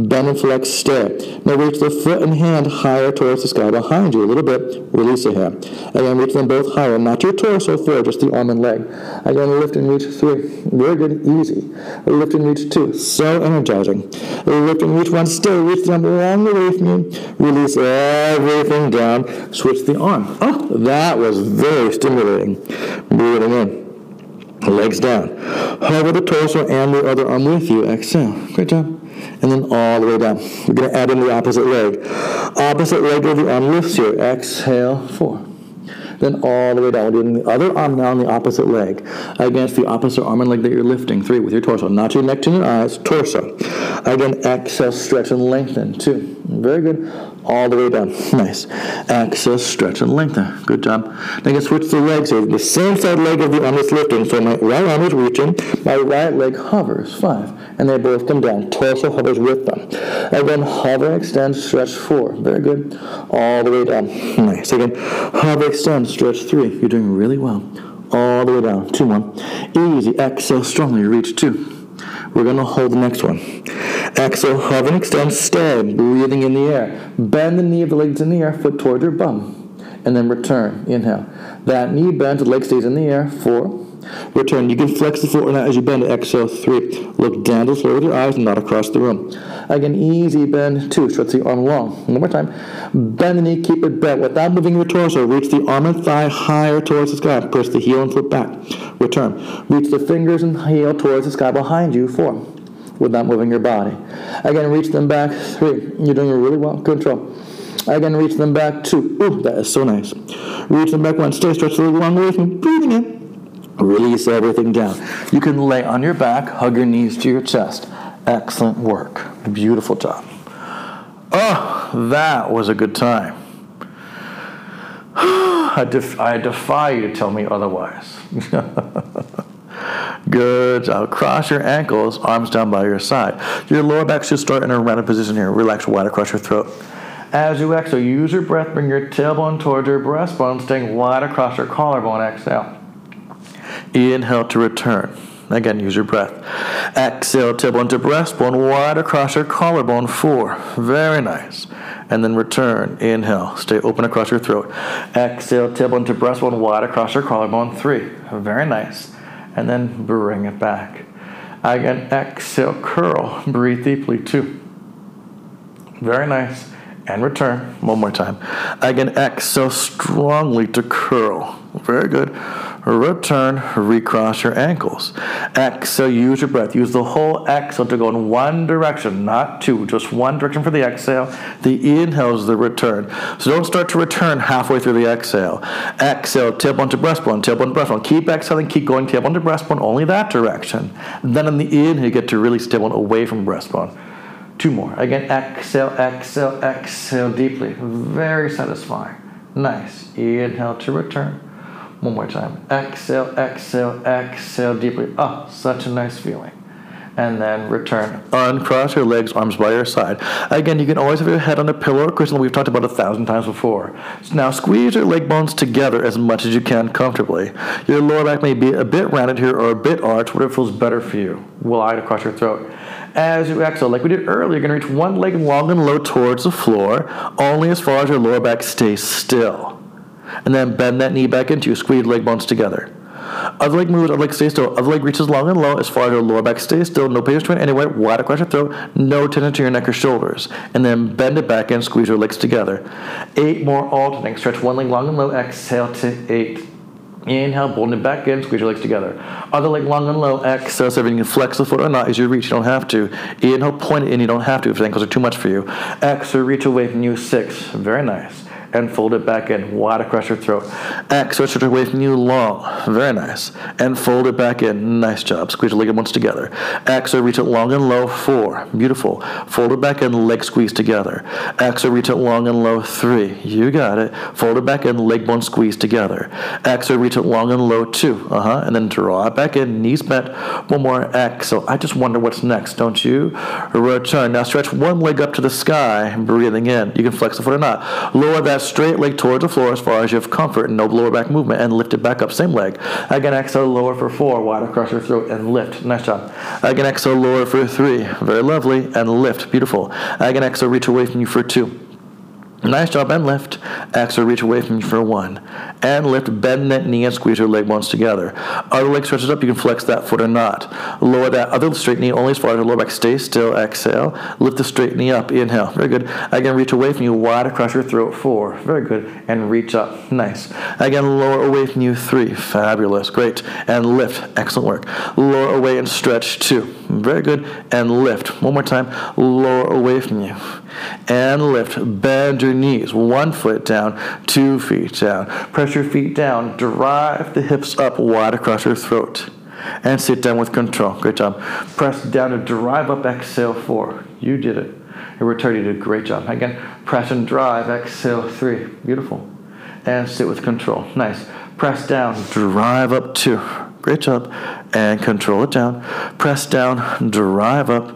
Bend and flex, stay. Now reach the foot and hand higher towards the sky behind you a little bit. Release it here. Again, reach them both higher. Not your torso forward, just the arm and leg. Again, lift and reach three. Very good. Easy. Lift and reach two. So energizing. Lift and reach one. Stay. Reach the arm long away from you. Release everything down. Switch the arm. Oh, that was very stimulating. Breathing in. Legs down. Hover the torso and the other arm with you. Exhale. Great job. And then all the way down. We're going to add in the opposite leg. Opposite leg of the arm lifts here. Exhale. Four. Then all the way down. We're doing the other arm now on the opposite leg. Against the opposite arm and leg that you're lifting. Three with your torso. Not your neck to your eyes. Torso. Again, exhale, stretch and lengthen. Two. Very good all the way down. Nice. Exhale, stretch and lengthen. Ah, good job. Now you switch the legs here. The same side leg of the arm is lifting. So my right arm is reaching. My right leg hovers. Five. And they both come down. Torso hovers with them. Again, hover, extend, stretch. Four. Very good. All the way down. Nice. Again, hover, extend, stretch. Three. You're doing really well. All the way down. Two more. Easy. Exhale strongly. Reach two. We're going to hold the next one. Exhale, hover extend, stay, breathing in the air. Bend the knee of the legs in the air, foot toward your bum. And then return. Inhale. That knee bends, the leg stays in the air. Four. Return. You can flex the foot not as you bend. Exhale. Three. Look down to the floor with your eyes, not across the room. Again, easy bend. Two. Stretch the arm long. One more time. Bend the knee. Keep it bent without moving your torso. Reach the arm and thigh higher towards the sky. Push the heel and foot back. Return. Reach the fingers and heel towards the sky behind you. Four. Without moving your body. Again, reach them back. Three. You're doing really well. Control. Again, reach them back. Two. Ooh, that is so nice. Reach them back one. Stay stretched a little longer with me. Breathing in. Release everything down. You can lay on your back, hug your knees to your chest. Excellent work. Beautiful job. Oh, that was a good time. I, def- I defy you to tell me otherwise. Good job. Cross your ankles, arms down by your side. Your lower back should start in a rounded position here. Relax wide across your throat. As you exhale, use your breath, bring your tailbone towards your breastbone, staying wide across your collarbone. Exhale. Inhale to return. Again, use your breath. Exhale, tailbone to breastbone, wide across your collarbone. Four. Very nice. And then return. Inhale. Stay open across your throat. Exhale, tailbone to breastbone, wide across your collarbone. Three. Very nice. And then bring it back. Again, exhale, curl. Breathe deeply. Two. Very nice. And return. One more time. Again, exhale strongly to curl. Very good return, recross your ankles. Exhale, use your breath. Use the whole exhale to go in one direction, not two, just one direction for the exhale. The inhale is the return. So don't start to return halfway through the exhale. Exhale, tailbone to breastbone, tailbone to breastbone. Keep exhaling, keep going, tailbone to breastbone, only that direction. Then in the inhale, you get to release tailbone away from breastbone. Two more. Again, exhale, exhale, exhale deeply. Very satisfying. Nice. Inhale to return. One more time. Exhale, exhale, exhale deeply. Oh, such a nice feeling. And then return. Uncross your legs, arms by your side. Again, you can always have your head on a pillow or. We've talked about a thousand times before. So now squeeze your leg bones together as much as you can comfortably. Your lower back may be a bit rounded here or a bit arched, whatever feels better for you. Wide across your throat. As you exhale, like we did earlier, you're going to reach one leg long and low towards the floor, only as far as your lower back stays still. And then bend that knee back into you, squeeze leg bones together. Other leg moves, other leg stays still. Other leg reaches long and low as far as your lower back stays still. No pain restraint anywhere. Wide across your throat. No tension to your neck or shoulders. And then bend it back and squeeze your legs together. Eight more alternating. Stretch one leg long and low. Exhale to eight. Inhale, bolding it back in, squeeze your legs together. Other leg long and low, exhale, so if you can flex the foot or not as you reach, you don't have to. Inhale, point it in, you don't have to if the ankles are too much for you. Exhale, reach away from you, six. Very nice and fold it back in, wide across your throat. Exhale, stretch away from you long, very nice, and fold it back in. Nice job. Squeeze your ligaments together. Exhale, reach it long and low. Four, beautiful. Fold it back in, leg squeeze together. Exhale, reach it long and low. Three, you got it. Fold it back in, leg bone squeeze together. Exhale, reach it long and low. Two, uh huh, and then draw it back in, knees bent. One more. Exhale. I just wonder what's next, don't you? Return. Now stretch one leg up to the sky, breathing in. You can flex the foot or not. Lower that straight leg towards the floor as far as you have comfort and no lower back movement and lift it back up. Same leg. Again, exhale, lower for four, wide across your throat and lift. Nice job. Again, exhale, lower for three. Very lovely. And lift. Beautiful. Again, exhale, reach away from you for two. Nice job and lift. Exhale, reach away from you for one. And lift, bend that knee and squeeze your leg bones together. Other leg stretches up, you can flex that foot or not. Lower that other straight knee only as far as your lower back. Stay still, exhale. Lift the straight knee up, inhale. Very good. Again, reach away from you, wide across your throat, four. Very good. And reach up, nice. Again, lower away from you, three. Fabulous, great. And lift, excellent work. Lower away and stretch, two. Very good. And lift. One more time, lower away from you. And lift, bend your knees, one foot down, two feet down. Press your feet down, drive the hips up wide across your throat. And sit down with control. Great job. Press down to drive up, exhale, four. You did it. Your return, you did a great job. Again, press and drive, exhale, three. Beautiful. And sit with control. Nice. Press down, drive up, two. Great job. And control it down. Press down, drive up.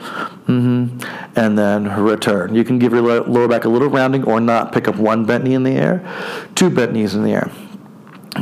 Mm-hmm. And then return. You can give your lower back a little rounding or not. Pick up one bent knee in the air, two bent knees in the air.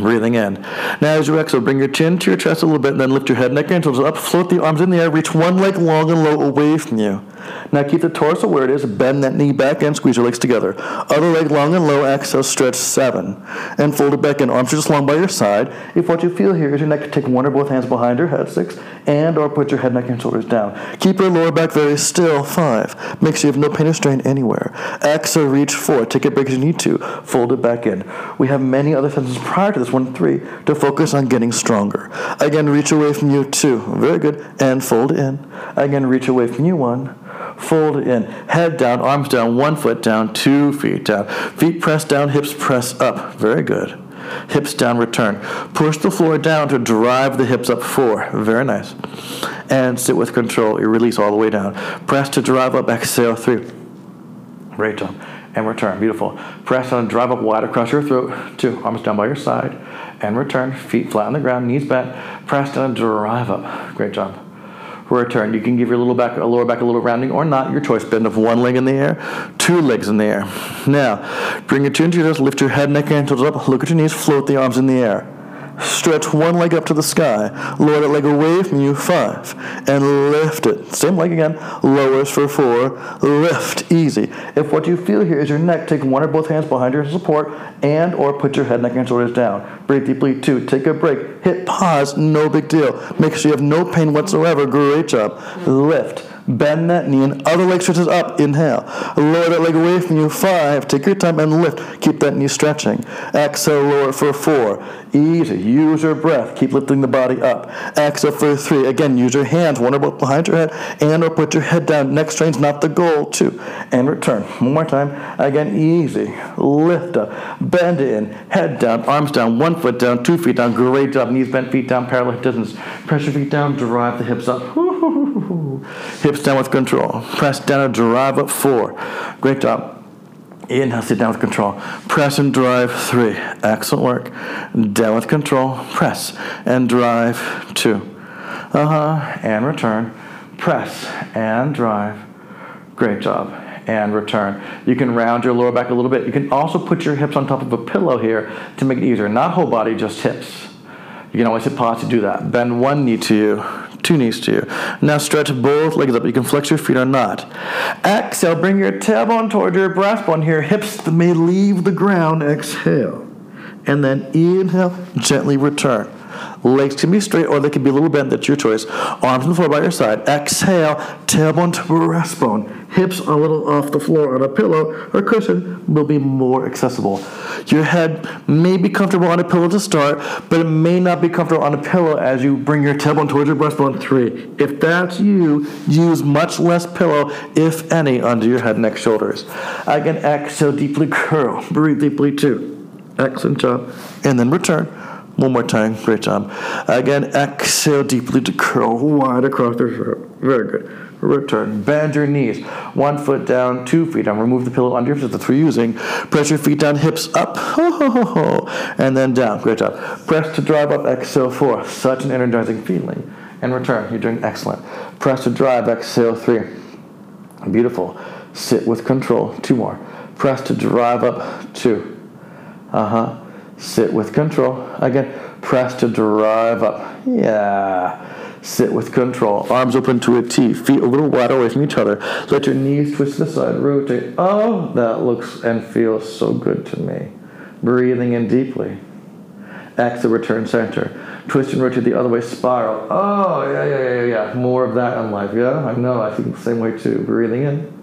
Breathing in. Now, as you exhale, bring your chin to your chest a little bit, and then lift your head, neck, and shoulders up. Float the arms in the air. Reach one leg long and low away from you. Now, keep the torso where it is. Bend that knee back and squeeze your legs together. Other leg long and low. Exhale, stretch seven. And fold it back in. Arms just long by your side. If what you feel here is your neck, take one or both hands behind your head. Six. And or put your head, neck, and shoulders down. Keep your lower back very still. Five. Make sure you have no pain or strain anywhere. Exhale, reach four. Take a break as you need to. Fold it back in. We have many other sentences prior to this one, three, to focus on getting stronger. Again, reach away from you, two. Very good. And fold in. Again, reach away from you, one. Fold in. Head down, arms down, one foot down, two feet down. Feet press down, hips press up. Very good. Hips down, return. Push the floor down to drive the hips up, four. Very nice. And sit with control. You release all the way down. Press to drive up, exhale, three. Great job. And return. Beautiful. Press on, drive up wide across your throat. Two. Arms down by your side. And return. Feet flat on the ground, knees bent. Press down, drive up. Great job. Return. You can give your little back, a lower back a little rounding or not. Your choice. Bend of one leg in the air, two legs in the air. Now, bring your chin to your chest. Lift your head, neck, and shoulders up. Look at your knees. Float the arms in the air. Stretch one leg up to the sky. Lower that leg away from you, five. And lift it. Same leg again. Lowers for four. Lift. Easy. If what you feel here is your neck, take one or both hands behind your support and or put your head, neck, and shoulders down. Breathe deeply. Two. Take a break. Hit pause. No big deal. Make sure you have no pain whatsoever. Great job. Lift. Bend that knee and other leg stretches up. Inhale. Lower that leg away from you. Five. Take your time and lift. Keep that knee stretching. Exhale, lower for four. Easy. Use your breath. Keep lifting the body up. Exhale for three. Again, use your hands, one or both behind your head, and or put your head down. Neck strain's not the goal. Two. And return. One more time. Again, easy. Lift up. Bend in. Head down. Arms down. One foot down. Two feet down. Great job. Knees bent, feet down, parallel distance. Press your feet down. Drive the hips up. Hips down with control. Press down and drive up. Four. Great job. Inhale, sit down with control. Press and drive. Three. Excellent work. Down with control. Press and drive. Two. Uh huh. And return. Press and drive. Great job. And return. You can round your lower back a little bit. You can also put your hips on top of a pillow here to make it easier. Not whole body, just hips. You can always hit pause to do that. Bend one knee to you, two knees to you. Now stretch both legs up. You can flex your feet or not. Exhale, bring your tailbone toward your breastbone here. Hips may leave the ground. Exhale. And then inhale, gently return. Legs can be straight or they can be a little bent. That's your choice. Arms on the floor by your side. Exhale, tailbone to breastbone. Hips a little off the floor on a pillow or cushion will be more accessible. Your head may be comfortable on a pillow to start, but it may not be comfortable on a pillow as you bring your tailbone towards your breastbone. Three. If that's you, use much less pillow, if any, under your head, neck, shoulders. Again, exhale, deeply curl. Breathe deeply too. Excellent job. And then return. One more time. Great job. Again, exhale deeply to curl wide across the throat. Very good. Return. Bend your knees. One foot down, two feet down. Remove the pillow under your hips. That's what we're using. Press your feet down, hips up. Ho, ho, ho, ho. And then down. Great job. Press to drive up. Exhale four. Such an energizing feeling. And return. You're doing excellent. Press to drive. Exhale three. Beautiful. Sit with control. Two more. Press to drive up. Two. Uh huh. Sit with control. Again, press to drive up. Yeah. Sit with control. Arms open to a T. Feet a little wide away from each other. Let your knees twist to the side. Rotate. Oh, that looks and feels so good to me. Breathing in deeply. Exhale, return center. Twist and rotate the other way, spiral. Oh, yeah, yeah, yeah, yeah. More of that in life. Yeah, I know. I think the same way too. Breathing in.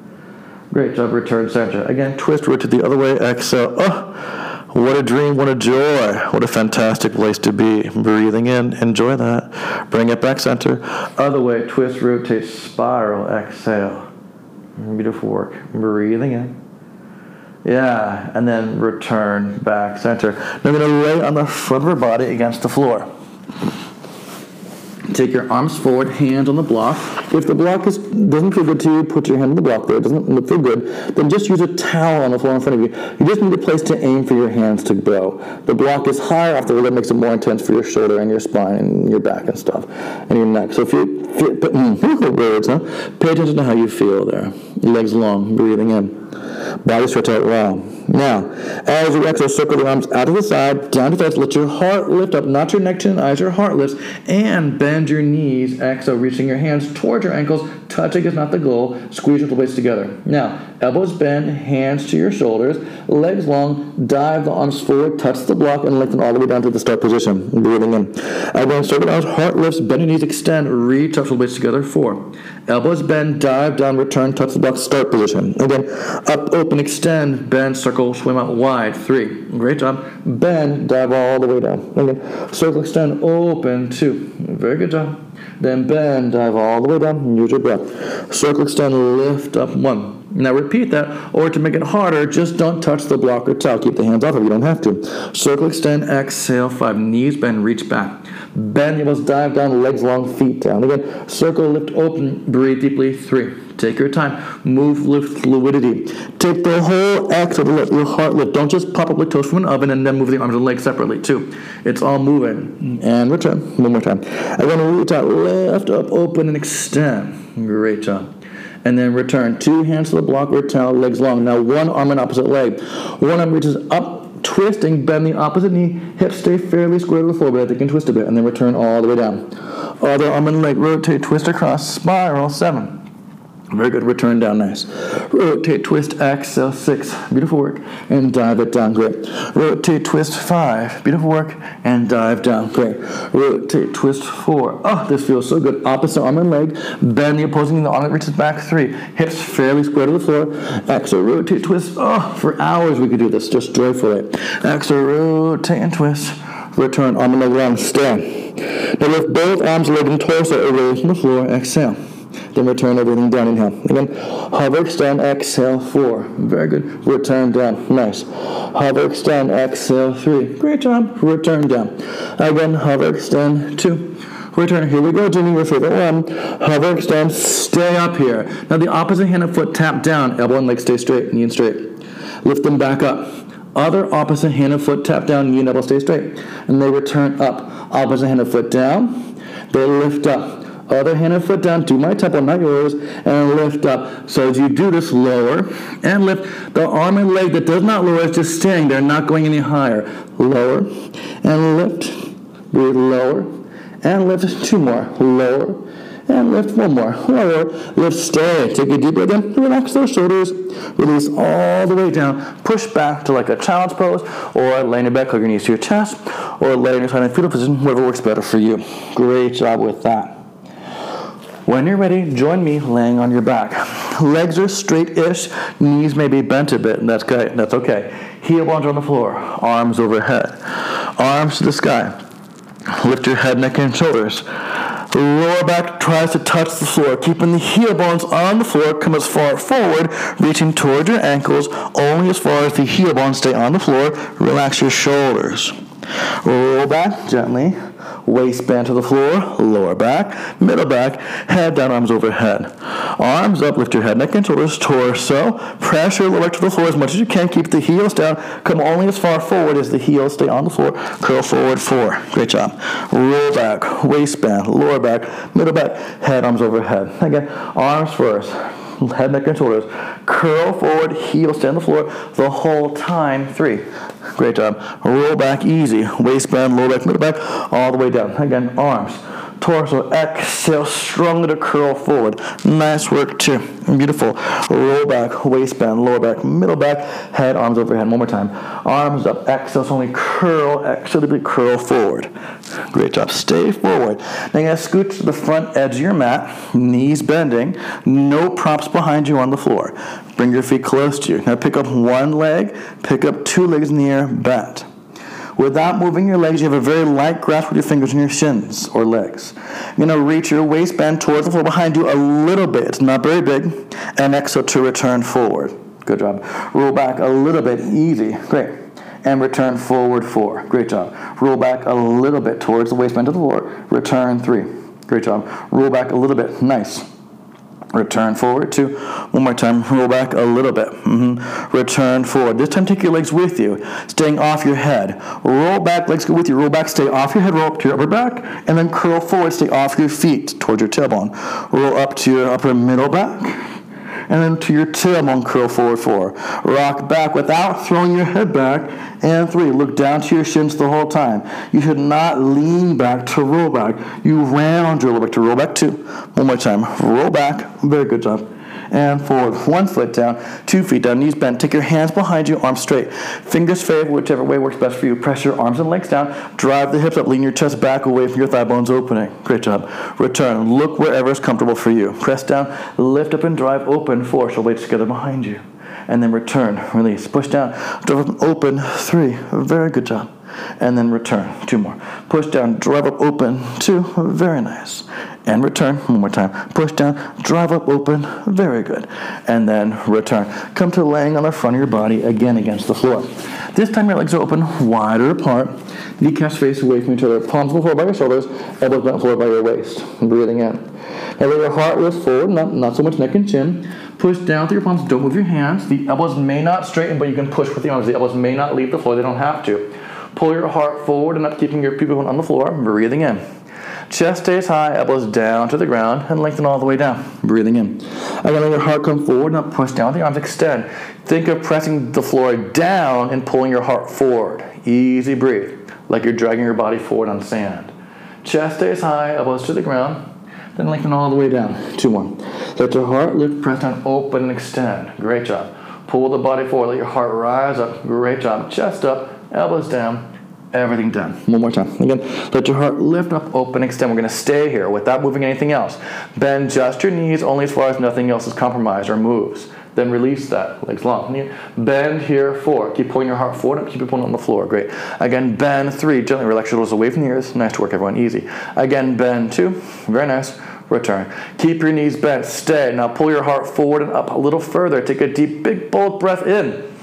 Great job, return center. Again, twist, rotate the other way. Exhale. Oh. What a dream, what a joy, what a fantastic place to be. Breathing in, enjoy that. Bring it back center. Other way, twist, rotate, spiral, exhale. Beautiful work. Breathing in. Yeah, and then return back center. Now I'm going to lay on the front of our body against the floor. Take your arms forward, hands on the block. If the block is, doesn't feel good to you, put your hand on the block there. It doesn't look feel good, then just use a towel on the floor in front of you. You just need a place to aim for your hands to go. The block is higher off the that makes it more intense for your shoulder and your spine and your back and stuff, and your neck. So if you, feel, hmm, words, huh? Pay attention to how you feel there. Legs long, breathing in. Body stretch out. Now, as you exhale, circle the arms out to the side, down to the touch. Let your heart lift up, not your neck, chin, eyes, your heart lifts, and bend your knees. Exhale, reaching your hands towards your ankles. Touching is not the goal. Squeeze your blades together. Now, elbows bend, hands to your shoulders, legs long. Dive the arms forward, touch the block, and lengthen all the way down to the start position. Breathing in. Again, circle the arms, heart lifts, bend your knees, extend, reach, the blades together. Four. Elbows bend, dive down, return, touch the block, start position. Again, up, open, extend, bend, circle, swim out wide. Three. Great job. Bend, dive all the way down. Again, circle, extend, open. Two. Very good job. Then bend, dive all the way down, use your breath. Circle, extend, lift up. One. Now repeat that, or to make it harder, just don't touch the block or towel. Keep the hands off if you don't have to. Circle, extend, exhale, five. Knees bend, reach back. Bend, you must dive down, legs long, feet down. Again, circle, lift, open, breathe deeply. Three. Take your time. Move with fluidity. Take the whole act of your heart lift. Don't just pop up like toast from an oven and then move the arms and legs separately, too. It's all moving. And return. One more time. Again, reach out, lift up, open, and extend. Great job and then return. Two hands to the block or towel, legs long. Now one arm and opposite leg. One arm reaches up, twisting, bend the opposite knee, hips stay fairly square to the floor, but they can twist a bit, and then return all the way down. Other arm and leg, rotate, twist across, spiral, seven. Very good. Return down. Nice. Rotate, twist, exhale. Six. Beautiful work. And dive it down. Great. Rotate, twist. Five. Beautiful work. And dive down. Great. Rotate, twist. Four. Oh, this feels so good. Opposite arm and leg. Bend the opposing knee. The arm reaches back. Three. Hips fairly square to the floor. Exhale. Rotate, twist. Oh, for hours we could do this just joyfully. Exhale. Rotate and twist. Return. Arm and leg around. Stay. Now lift both arms, leg, and torso away from the floor. Exhale. Then return everything down. Inhale. Again, hover, extend, exhale, four. Very good. Return down. Nice. Hover, extend, exhale, three. Great job. Return down. Again, hover, extend, two. Return. Here we go, Jimmy. Your favorite one. Hover, extend, stay up here. Now the opposite hand and foot tap down. Elbow and leg stay straight. Knee and straight. Lift them back up. Other opposite hand and foot tap down. Knee and elbow stay straight. And they return up. Opposite hand and foot down. They lift up other hand and foot down, do my temple, not yours, and lift up. So as you do this, lower and lift. The arm and leg that does not lower is just staying there, not going any higher. Lower and lift. Breathe lower and lift. Two more. Lower and lift one more. Lower, lift, stay. Take a deep breath in. Relax those shoulders. Release all the way down. Push back to like a child's pose, or laying your back, hug your knees to your chest, or laying your side in fetal position, whatever works better for you. Great job with that. When you're ready, join me laying on your back. Legs are straight-ish, knees may be bent a bit, and that's good. That's okay. Heel bones on the floor, arms overhead, arms to the sky. Lift your head, neck, and shoulders. Lower back tries to touch the floor, keeping the heel bones on the floor. Come as far forward, reaching towards your ankles, only as far as the heel bones stay on the floor. Relax your shoulders. Roll back gently waistband to the floor, lower back, middle back, head down, arms overhead. Arms up, lift your head, neck, and shoulders, torso. Pressure lower to the floor as much as you can. Keep the heels down. Come only as far forward as the heels stay on the floor. Curl forward, four. Great job. Roll back, waistband, lower back, middle back, head, arms overhead. Again, arms first head, neck, and shoulders. Curl forward, heel, stay on the floor the whole time. Three. Great job. Roll back easy. Waistband, lower back, middle back, all the way down. Again, arms, torso, exhale, strongly to curl forward. Nice work, too. Beautiful. Roll back, waistband, lower back, middle back, head, arms overhead. One more time. Arms up, exhale, only curl, exhale to curl forward. Great job. Stay forward. Now you're going to scoot to the front edge of your mat, knees bending, no props behind you on the floor. Bring your feet close to you. Now pick up one leg, pick up two legs in the air, bent. Without moving your legs, you have a very light grasp with your fingers on your shins or legs. You're going to reach your waistband towards the floor behind you a little bit, not very big. And exhale to return forward. Good job. Roll back a little bit. Easy. Great. And return forward four. Great job. Roll back a little bit towards the waistband to the floor. Return three. Great job. Roll back a little bit. Nice. Return forward two. One more time. Roll back a little bit. Mm-hmm. Return forward. This time, take your legs with you, staying off your head. Roll back, legs go with you. Roll back, stay off your head. Roll up to your upper back, and then curl forward. Stay off your feet towards your tailbone. Roll up to your upper middle back and then to your tailbone curl forward four. Rock back without throwing your head back, and three. Look down to your shins the whole time. You should not lean back to roll back. You round your lower back to roll back two. One more time. Roll back. Very good job and forward. One foot down, two feet down, knees bent. Take your hands behind you, arms straight. Fingers favor, whichever way works best for you. Press your arms and legs down. Drive the hips up. Lean your chest back away from your thigh bones opening. Great job. Return. Look wherever is comfortable for you. Press down, lift up and drive open. Four. Shoulder blades together behind you. And then return. Release. Push down. Drive open. Three. Very good job and then return. Two more. Push down, drive up, open. Two. Very nice. And return. One more time. Push down, drive up, open. Very good. And then return. Come to laying on the front of your body again against the floor. This time your legs are open, wider apart. Kneecaps face away from each other. Palms floor by your shoulders. Elbows bent forward by your waist. Breathing in. Now let your heart lift forward, not, not so much neck and chin. Push down through your palms. Don't move your hands. The elbows may not straighten, but you can push with the arms. The elbows may not leave the floor. They don't have to. Pull your heart forward and up, keeping your pubic bone on the floor. Breathing in. Chest stays high, elbows down to the ground, and lengthen all the way down. Breathing in. Again, let your heart come forward and up, push down the arms, extend. Think of pressing the floor down and pulling your heart forward. Easy breathe, like you're dragging your body forward on sand. Chest stays high, elbows to the ground, then lengthen all the way down. Two more. Let your heart lift. Press down, open, and extend. Great job. Pull the body forward. Let your heart rise up. Great job. Chest up, elbows down, everything done. One more time. Again, let your heart lift up. Open, extend. We're going to stay here without moving anything else. Bend just your knees only as far as nothing else is compromised or moves. Then release that, legs long. Bend here, four. Keep pulling your heart forward, keep your pulling on the floor. Great. Again, bend three. Gently relax your shoulders away from the ears. Nice to work, everyone. Easy. Again, bend two. Very nice. Return. Keep your knees bent. Stay. Now pull your heart forward and up a little further. Take a deep, big, bold breath in.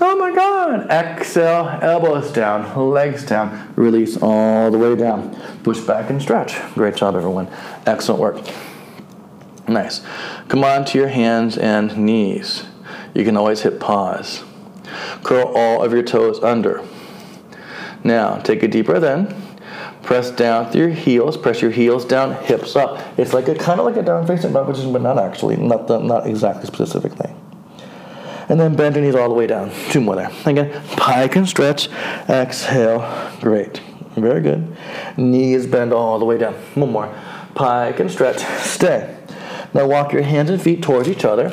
Oh my God. Exhale, elbows down, legs down. Release all the way down. Push back and stretch. Great job, everyone. Excellent work. Nice. Come on to your hands and knees. You can always hit pause. Curl all of your toes under. Now, take a deep breath in. Press down through your heels. Press your heels down, hips up. It's like a kind of like a down facing dog position, but not actually, not the, not exactly specifically. And then bend your knees all the way down. Two more there. Again, pike and stretch. Exhale. Great. Very good. Knees bend all the way down. One more. Pike and stretch. Stay. Now walk your hands and feet towards each other.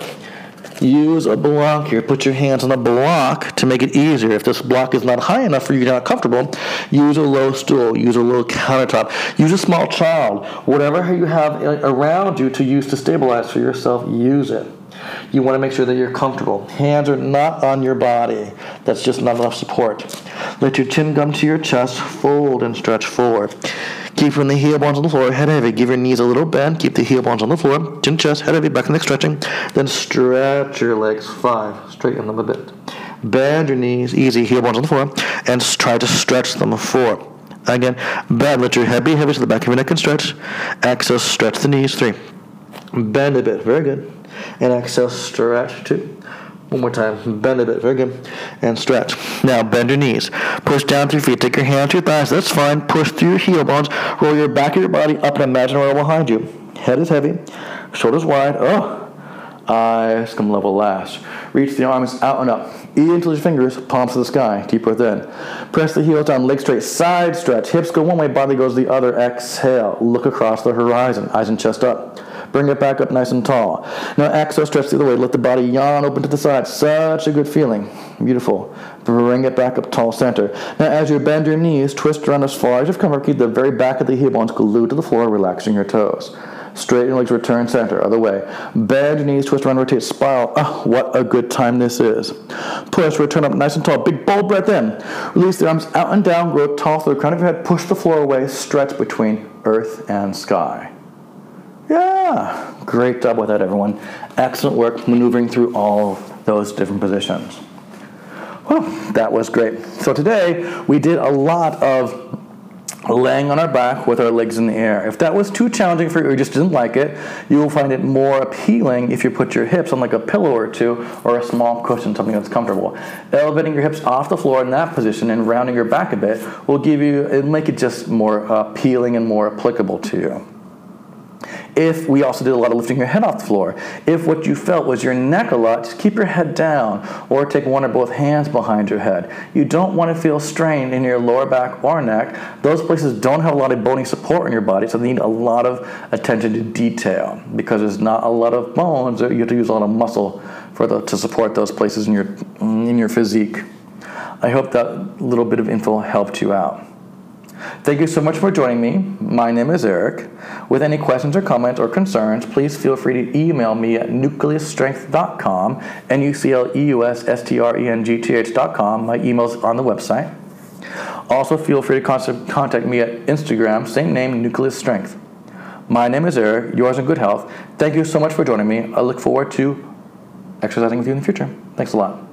Use a block here. Put your hands on a block to make it easier. If this block is not high enough for you, you're not comfortable, use a low stool, use a low countertop, use a small child. Whatever you have around you to use to stabilize for yourself, use it. You want to make sure that you're comfortable. Hands are not on your body. That's just not enough support. Let your chin come to your chest, fold and stretch forward. Keep from the heel bones on the floor, head heavy. Give your knees a little bend. Keep the heel bones on the floor. Chin, chest, head heavy. Back in the stretching. Then stretch your legs. Five. Straighten them a bit. Bend your knees. Easy. Heel bones on the floor. And try to stretch them. Four. Again. Bend. Let your head be heavy so the back of your neck can stretch. Exhale. Stretch the knees. Three. Bend a bit. Very good. And exhale. Stretch. Two. One more time. Bend a bit. Very good. And stretch. Now bend your knees. Push down through your feet. Take your hands to your thighs. That's fine. Push through your heel bones. Roll your back of your body up and imagine a behind you. Head is heavy. Shoulders wide. Oh. Eyes come level last. Reach the arms out and up. Eat into your fingers, palms to the sky. Deep breath in. Press the heels down, legs straight, side stretch. Hips go one way, body goes the other. Exhale. Look across the horizon. Eyes and chest up. Bring it back up nice and tall. Now exhale, stretch the other way. Let the body yawn open to the side. Such a good feeling. Beautiful. Bring it back up tall center. Now as you bend your knees, twist around as far as you've come. Keep the very back of the heel bones glued to the floor, relaxing your toes. Straighten your legs, return center, other way. Bend your knees, twist around, rotate, spiral. Oh, what a good time this is. Push, return up nice and tall. Big bold breath in. Release the arms out and down, grow tall through the crown of your head. Push the floor away, stretch between earth and sky. Great job with that, everyone. Excellent work maneuvering through all those different positions. Well, that was great. So today we did a lot of laying on our back with our legs in the air. If that was too challenging for you or just didn't like it, you will find it more appealing if you put your hips on like a pillow or two or a small cushion, something that's comfortable. Elevating your hips off the floor in that position and rounding your back a bit will give you, it'll make it just more appealing and more applicable to you. If we also did a lot of lifting your head off the floor, if what you felt was your neck a lot, just keep your head down or take one or both hands behind your head. You don't want to feel strained in your lower back or neck. Those places don't have a lot of bony support in your body, so they need a lot of attention to detail because there's not a lot of bones. You have to use a lot of muscle for the, to support those places in your in your physique. I hope that little bit of info helped you out. Thank you so much for joining me. My name is Eric. With any questions or comments or concerns, please feel free to email me at nucleusstrength.com, N-U-C-L-E-U-S-S-T-R-E-N-G-T-H.com. My email's on the website. Also, feel free to contact me at Instagram, same name, Nucleus Strength. My name is Eric. Yours in good health. Thank you so much for joining me. I look forward to exercising with you in the future. Thanks a lot.